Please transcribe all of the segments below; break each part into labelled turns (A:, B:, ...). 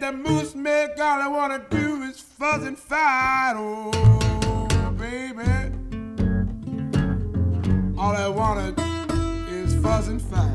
A: that moose make all I wanna do is fuzz and fight, oh baby. All I wanna do is fuzz and fight.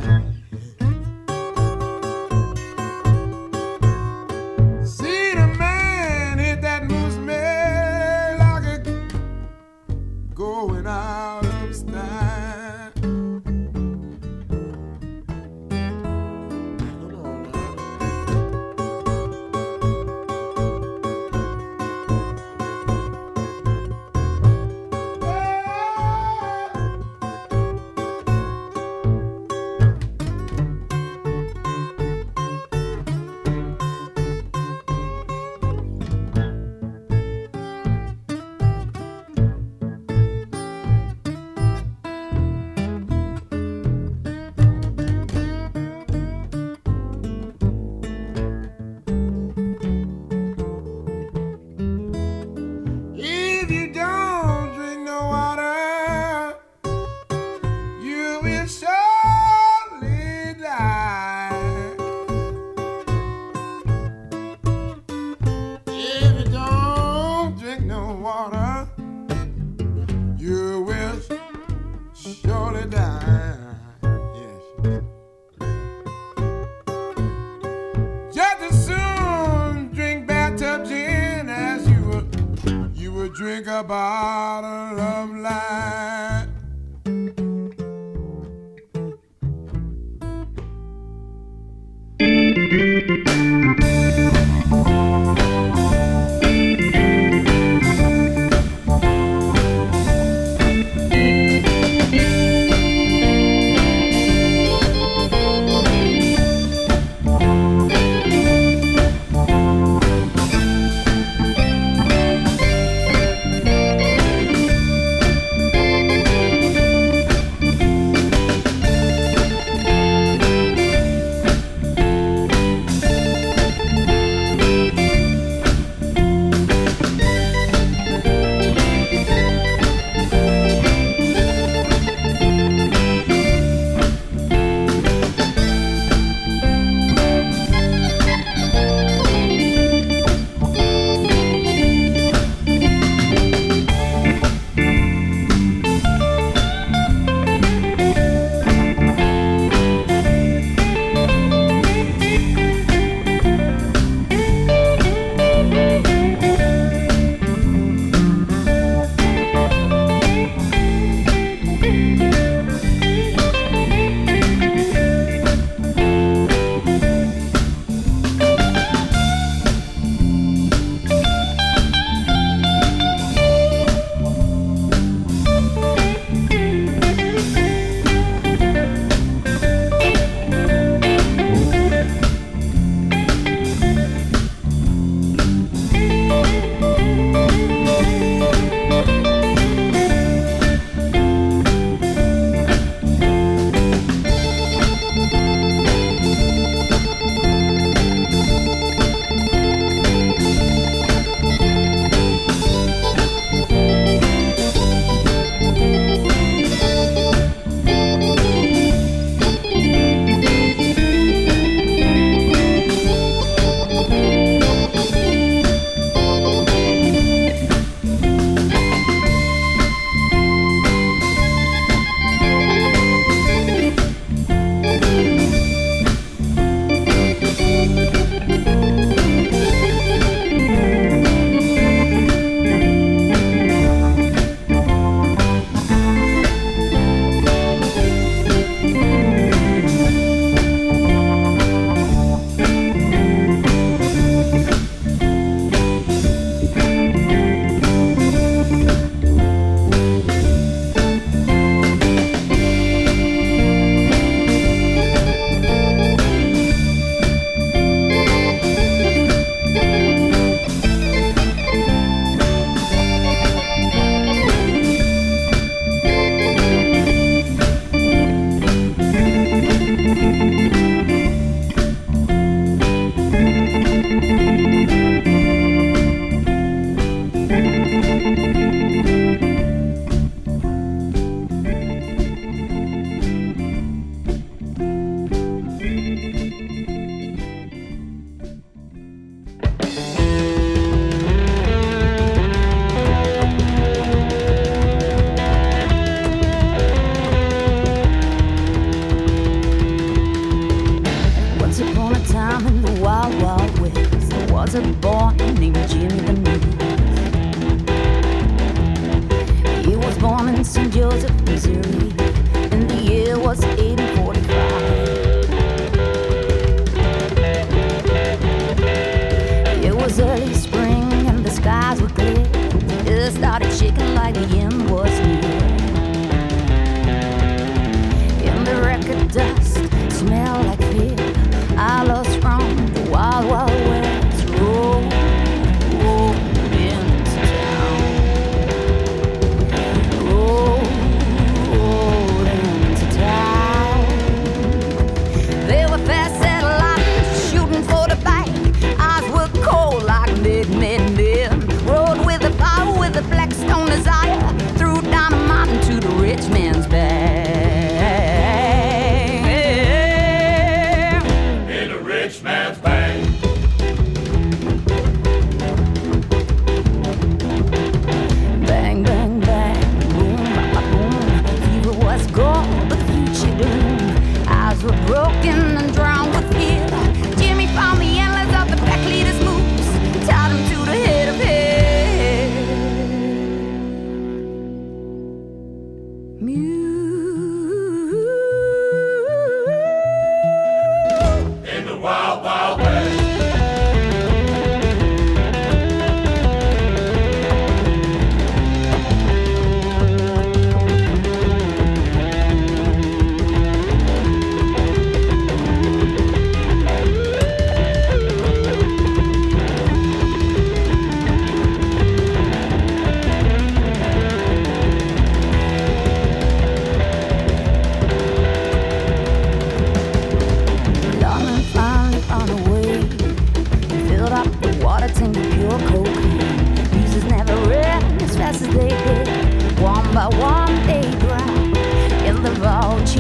B: One by one they drown in the vultures,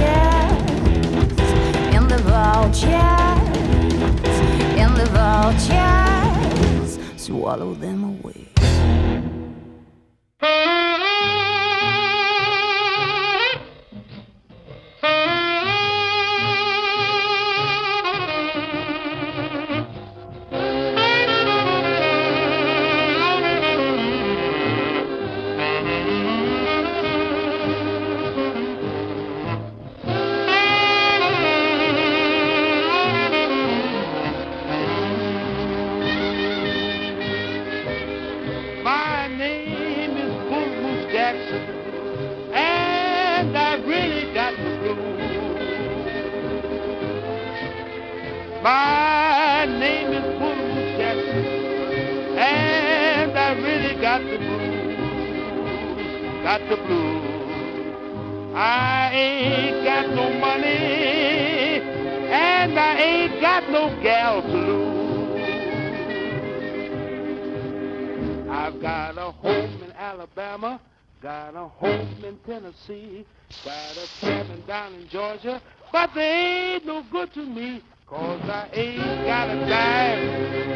B: in the vultures, in the vultures. Swallow them
C: Alabama, got a home in Tennessee, got a cabin down in Georgia, but they ain't no good to me, cause I ain't got a dime,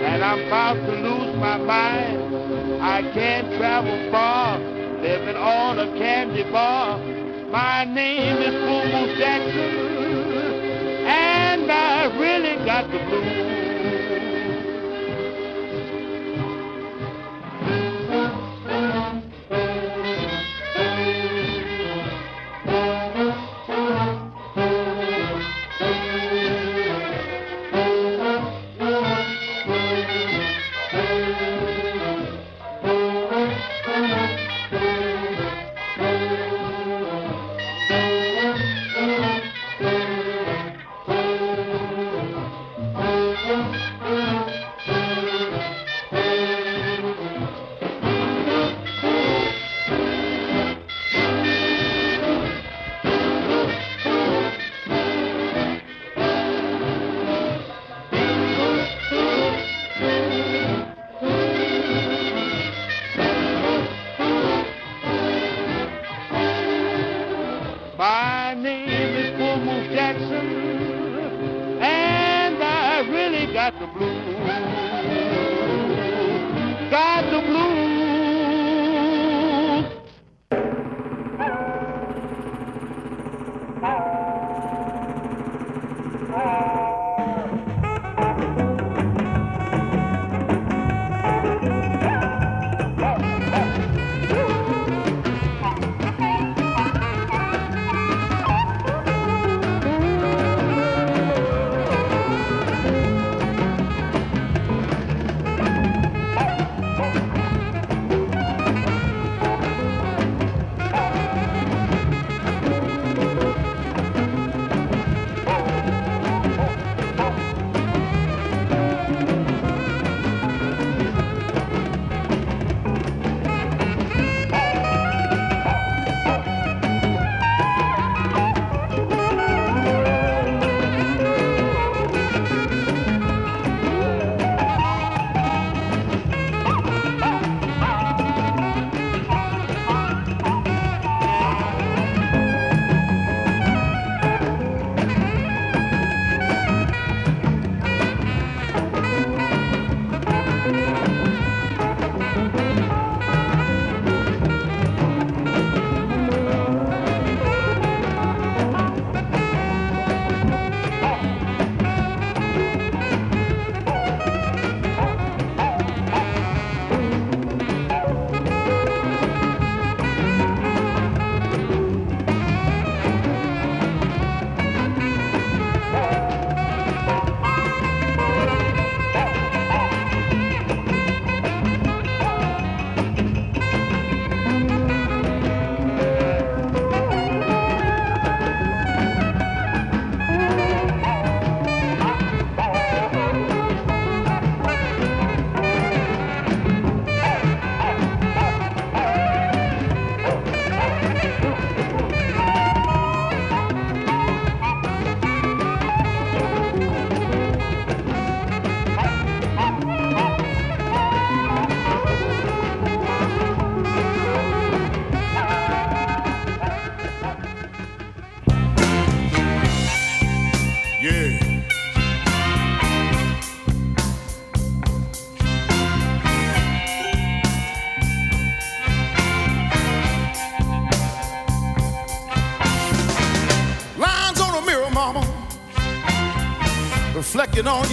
C: and I'm about to lose my mind. I can't travel far, living on a candy bar. My name is Boo Jackson, and I really got the blues.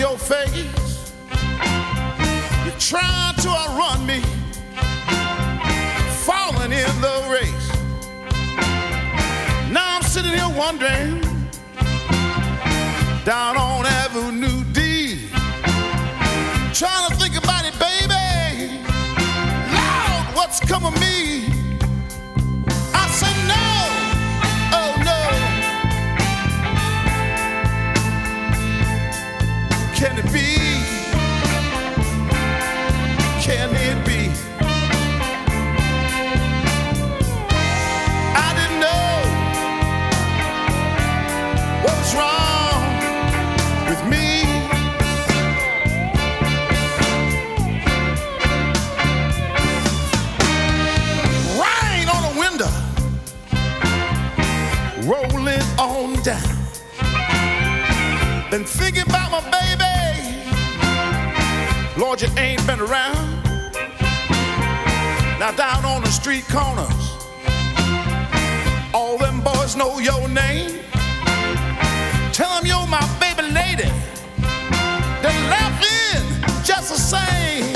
D: Your face. You're trying to outrun me, falling in the race. Now I'm sitting here wondering, down on Avenue D, trying to think about it, baby. Lord, what's come of me? I said no, Can it be? Can it be? I didn't know what was wrong with me. Rain on window, rolling on down. Been thinking about my baby. You ain't been around. Now down on the street corners, all them boys know your name. Tell them you're my baby lady. They're laughing just the same.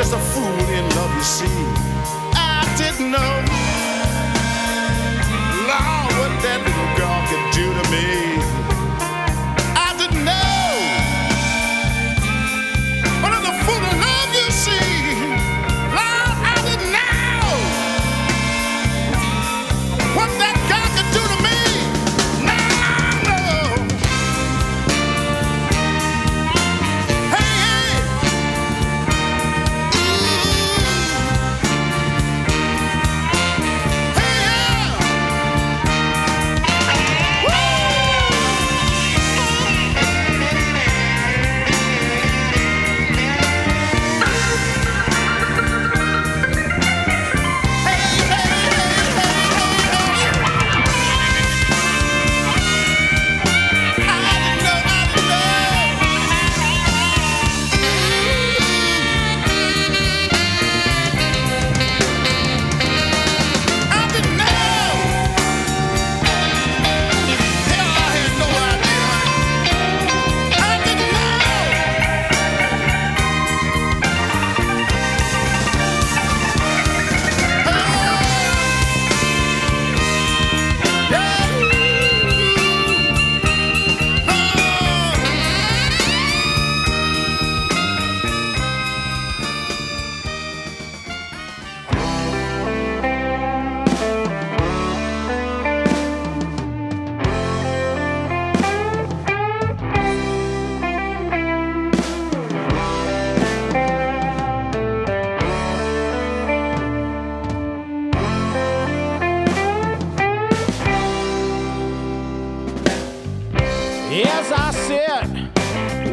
D: Just a fool in love, you see. I didn't know.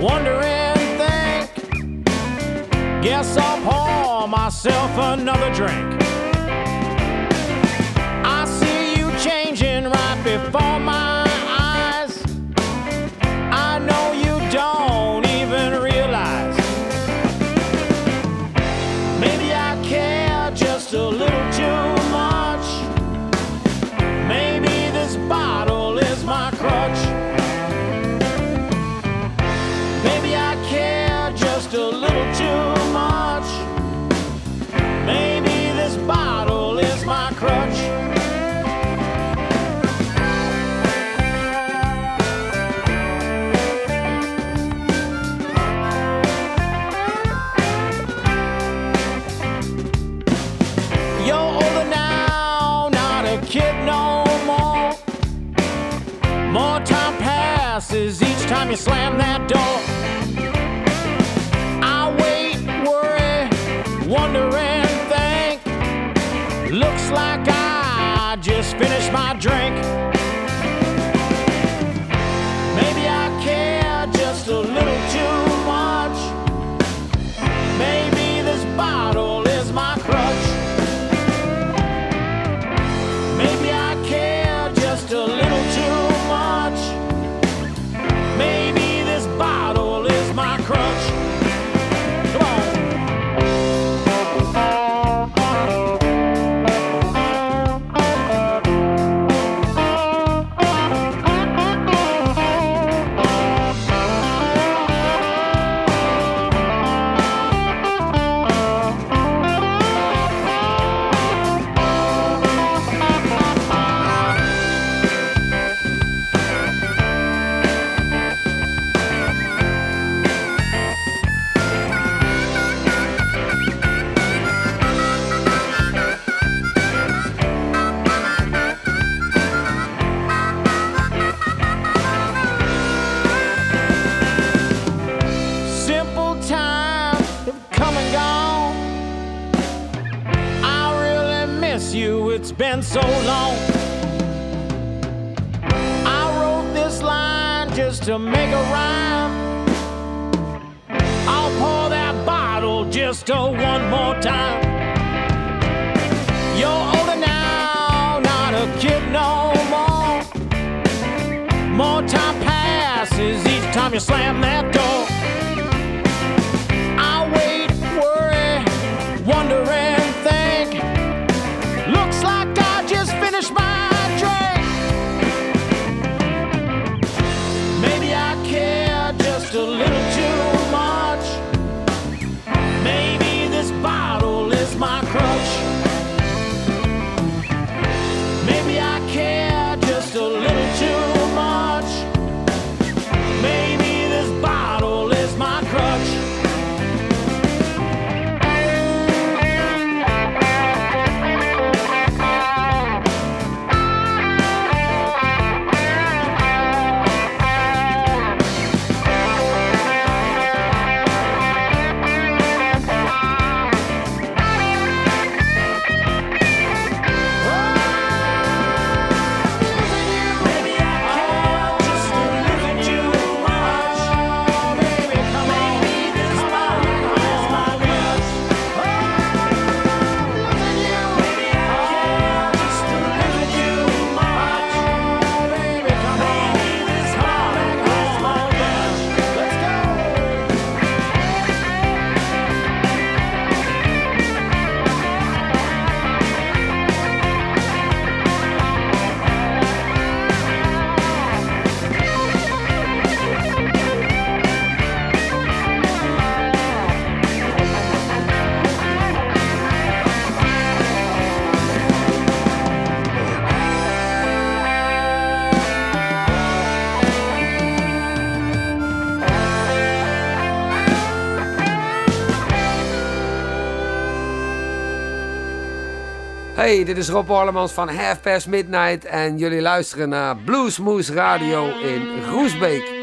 D: wonder and think.
E: Guess I'll pour myself another drink. I see you changing right before my
F: Hey, dit is Rob Orlemans van Half Past Midnight en jullie luisteren naar Bluesmoose Radio in Groesbeek.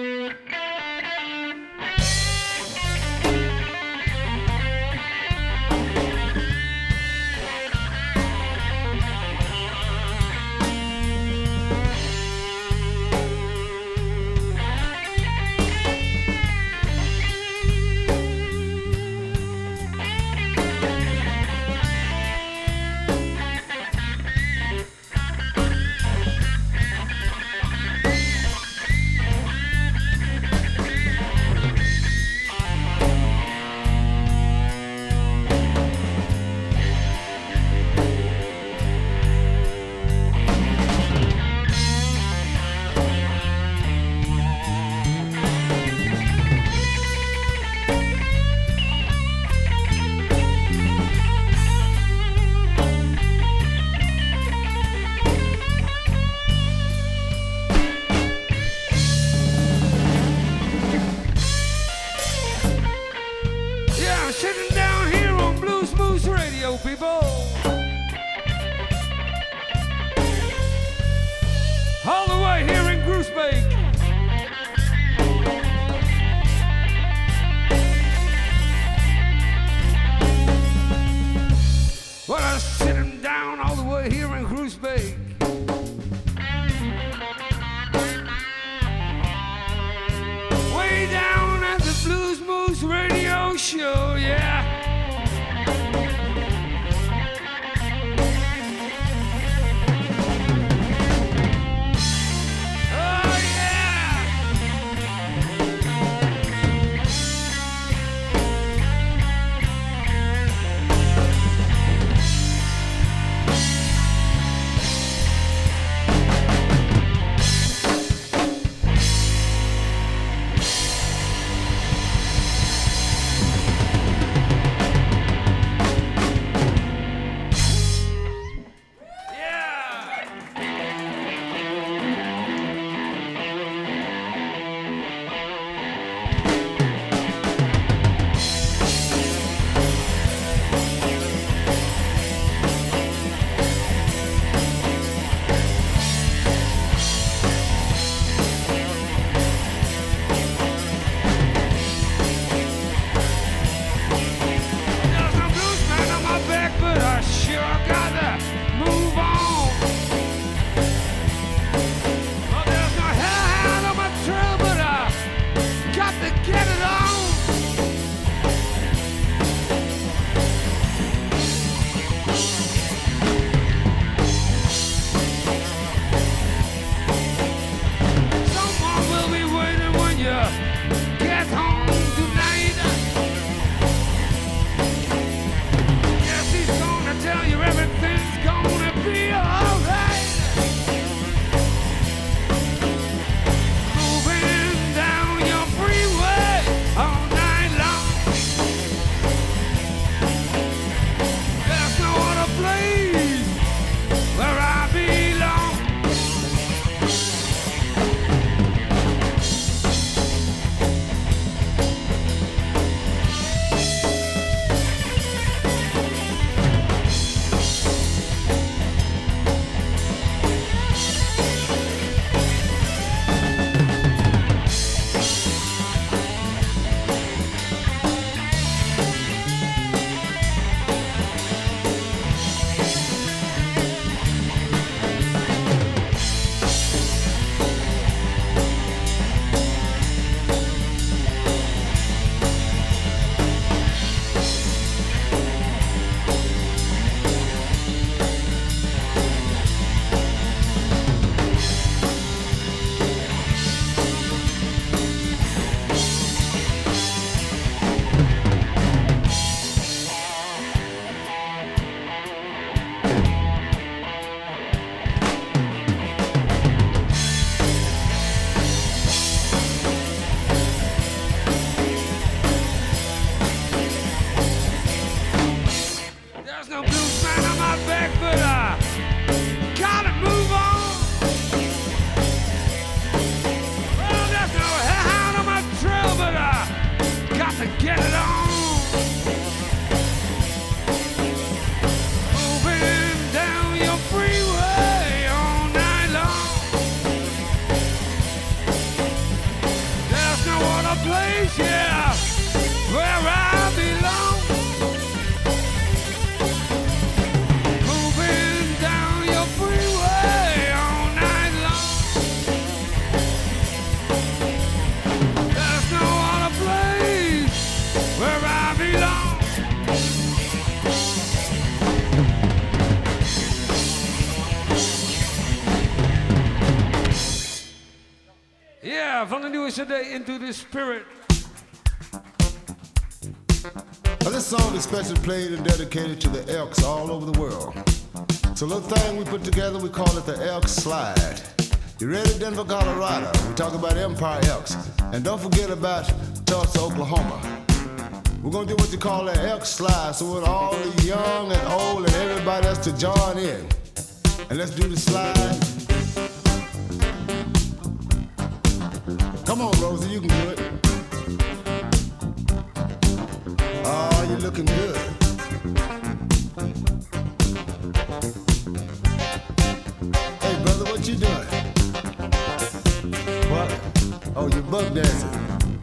G: today into the spirit.
D: Now, this song is specially played and dedicated to the Elks all over the world. It's a little thing we put together, we call it the Elk Slide. You ready, Denver, Colorado? We talk about Empire Elks. And don't forget about Tulsa, Oklahoma. We're gonna do what you call an elk slide, so with all the young and old and everybody else to join in. And let's do the slide. Come on, Rosie, you can do it. Oh, you're looking good. Hey, brother, what you doing? What? Oh, you're bug dancing.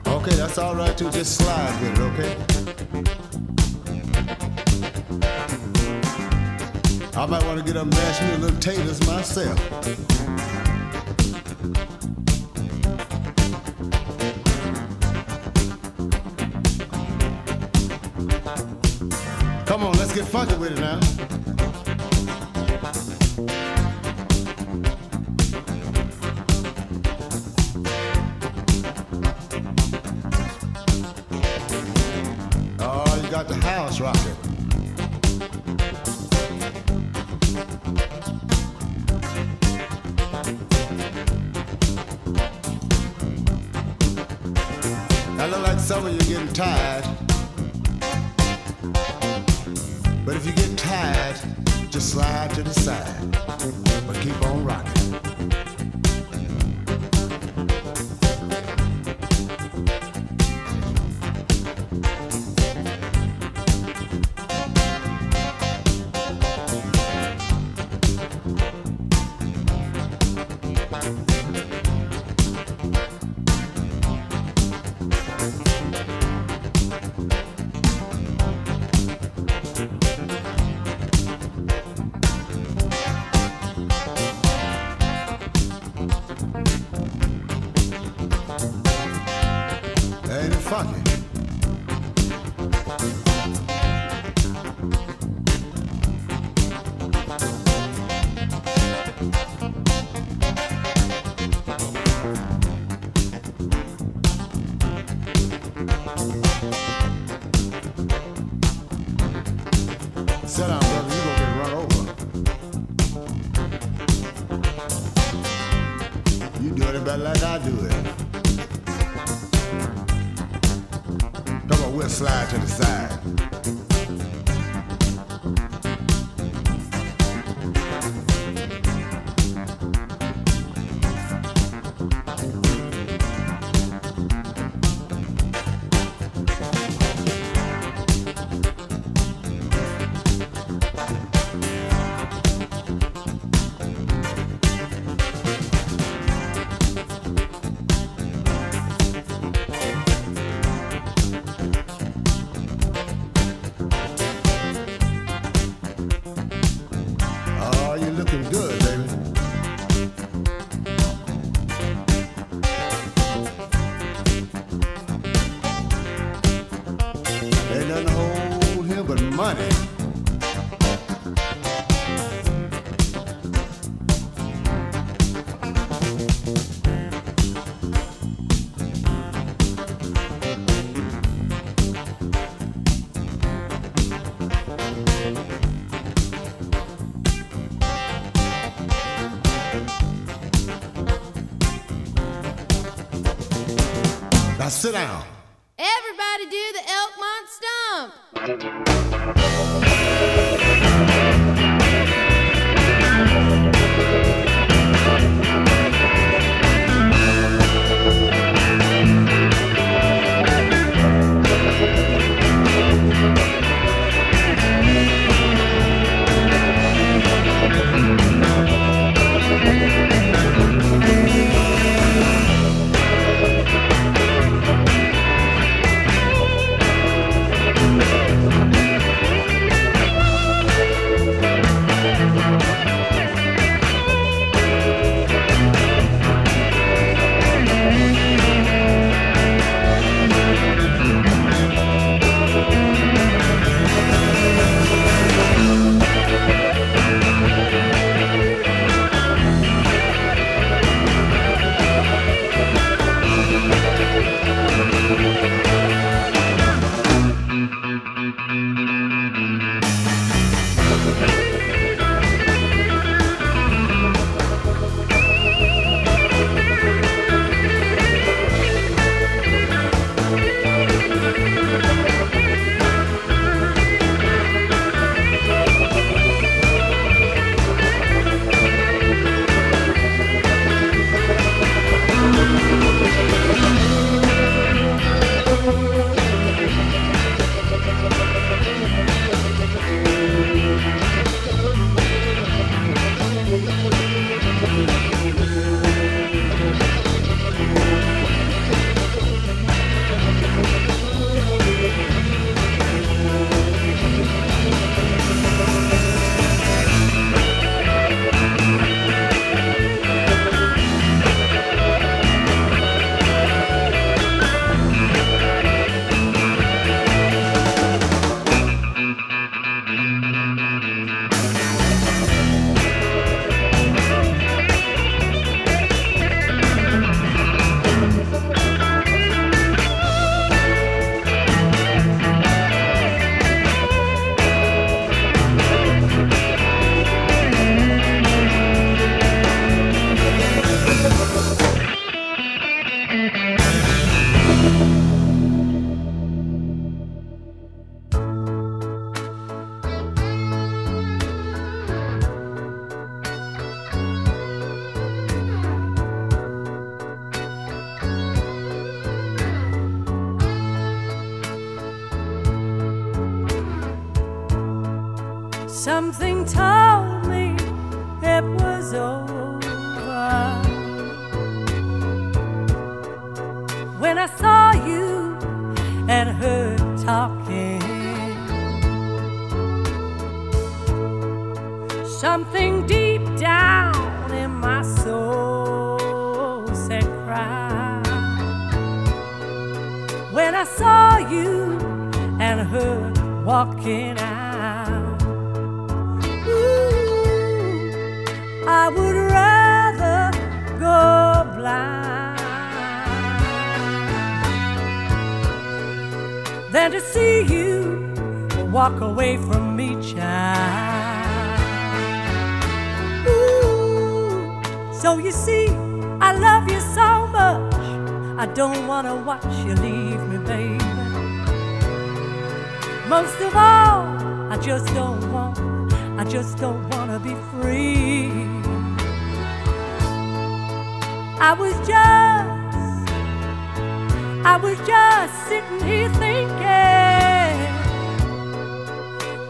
D: Okay, that's all right too. Just slide with it, okay? I might want to get up and dash me a little taters myself. funky with it now. You do it better than I do it. Come on, we slide to the side.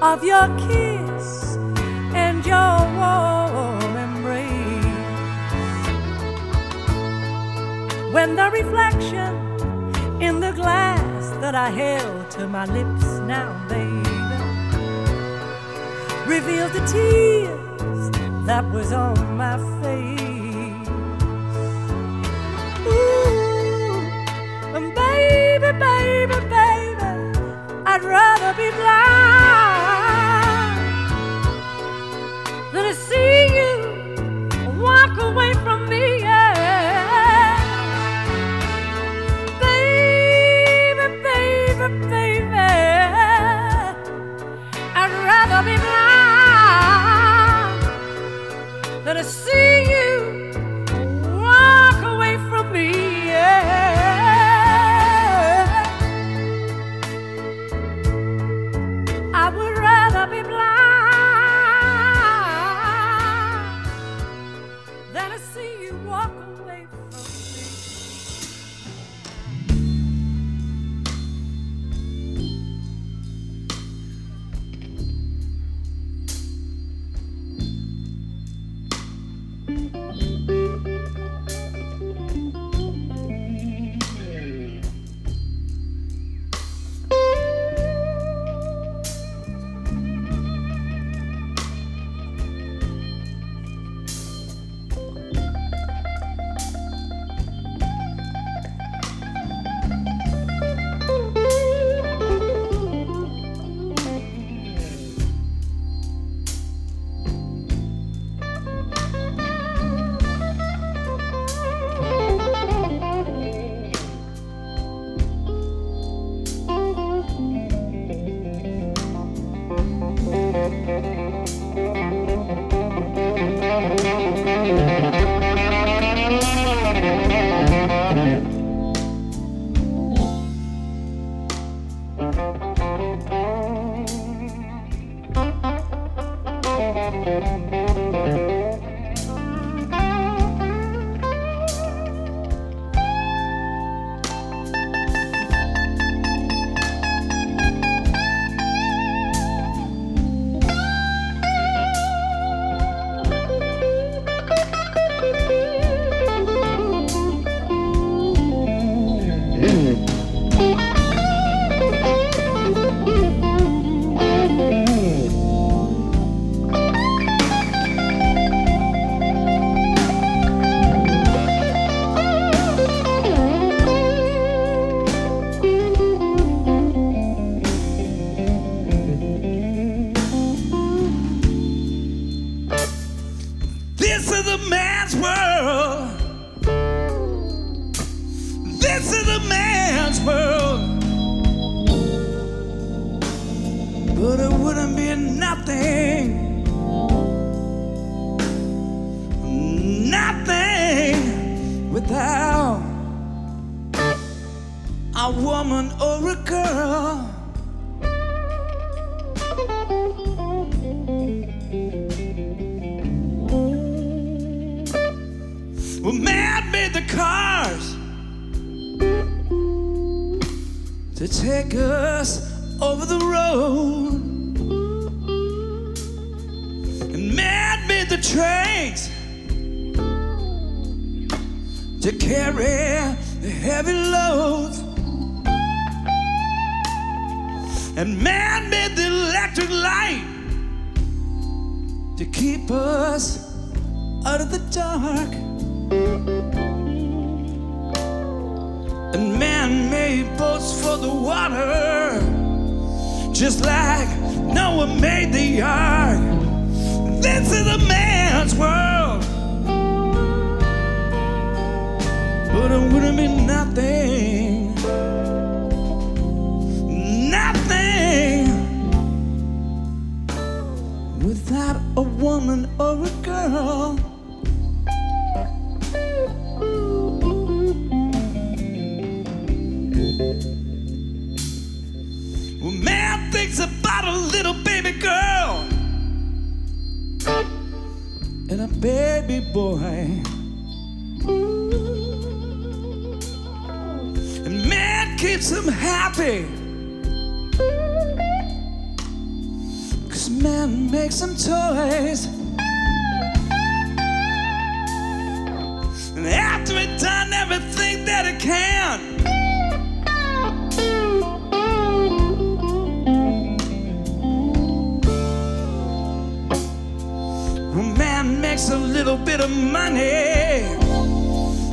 H: of your kiss and your warm embrace. When the reflection in the glass that I held to my lips now, baby, revealed the tears that was on my face. Ooh, baby, baby, baby, I'd rather be blind. see. To
I: take us over the road. And man made the trains to carry the heavy loads. And man made the electric light to keep us out of the dark. And man made boats for the water, just like Noah made the ark. This is a man's world, but it wouldn't be nothing, nothing without a woman or a girl. Man thinks about a little baby girl and a baby boy. And man keeps him happy. Cause man makes him toys. And after he done everything that he can. Little bit of money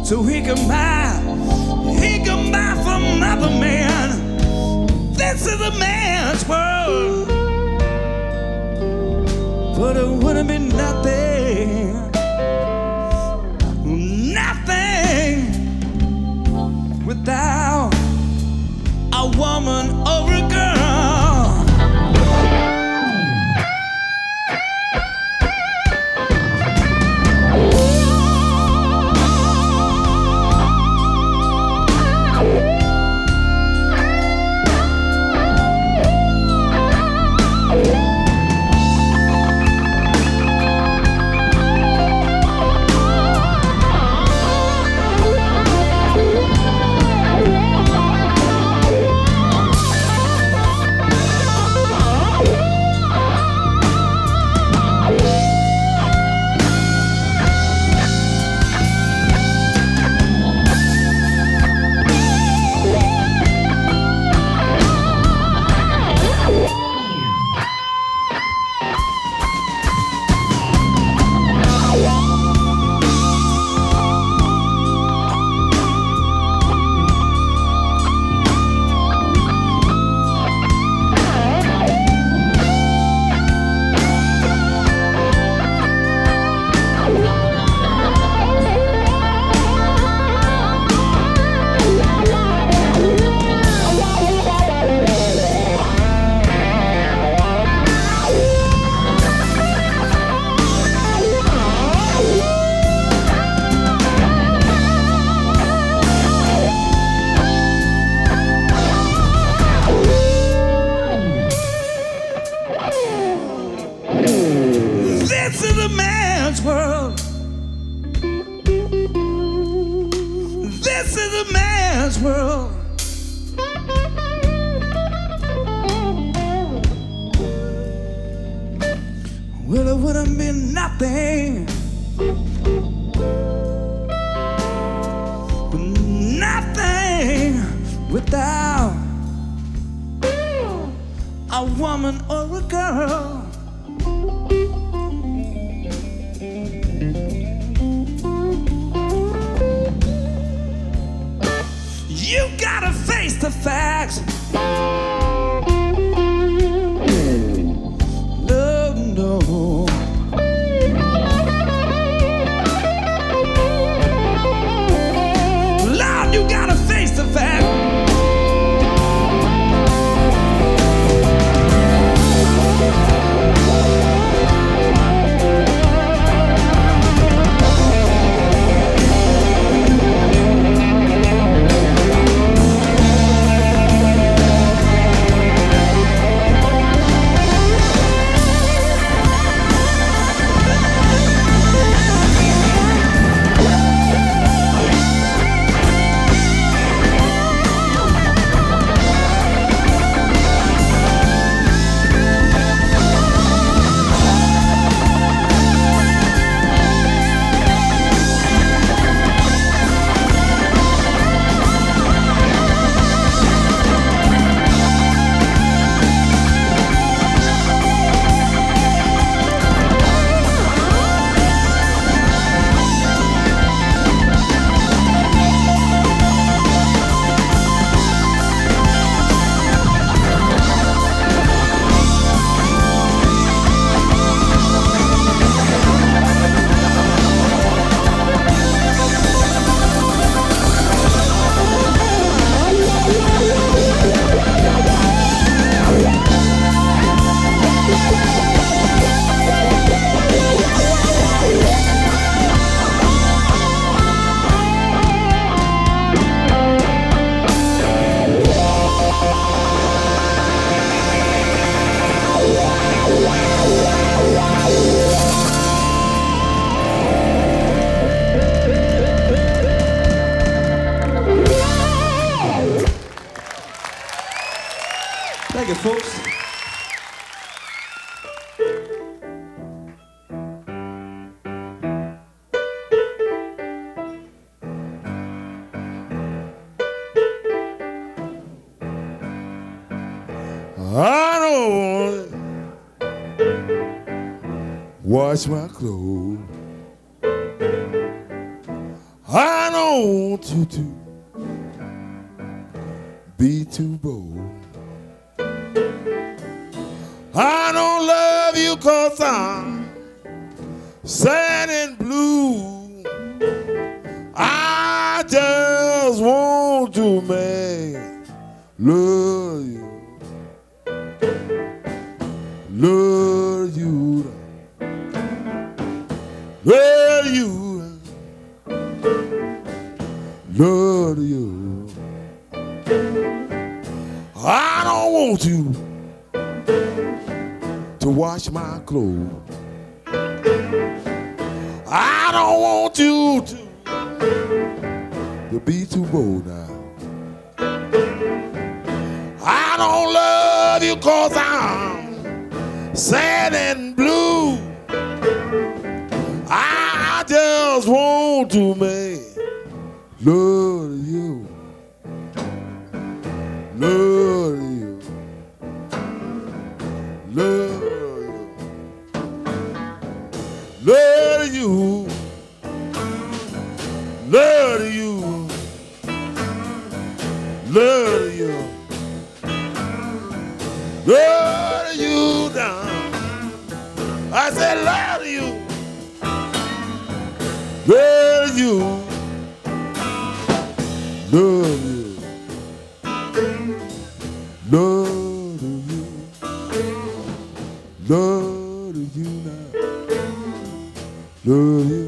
I: so he can buy, he can buy from other man. This is a man's world, but it wouldn't be nothing, This is a man's world. Well, it wouldn't be nothing. Nothing without a woman or a girl. Facts.
J: My clothes. I don't want you to, to be too bold now. I don't love you cause I'm sad and blue. I just want to make love to you. I said love you. Love you. Love you. Love you. Love you now. Love you.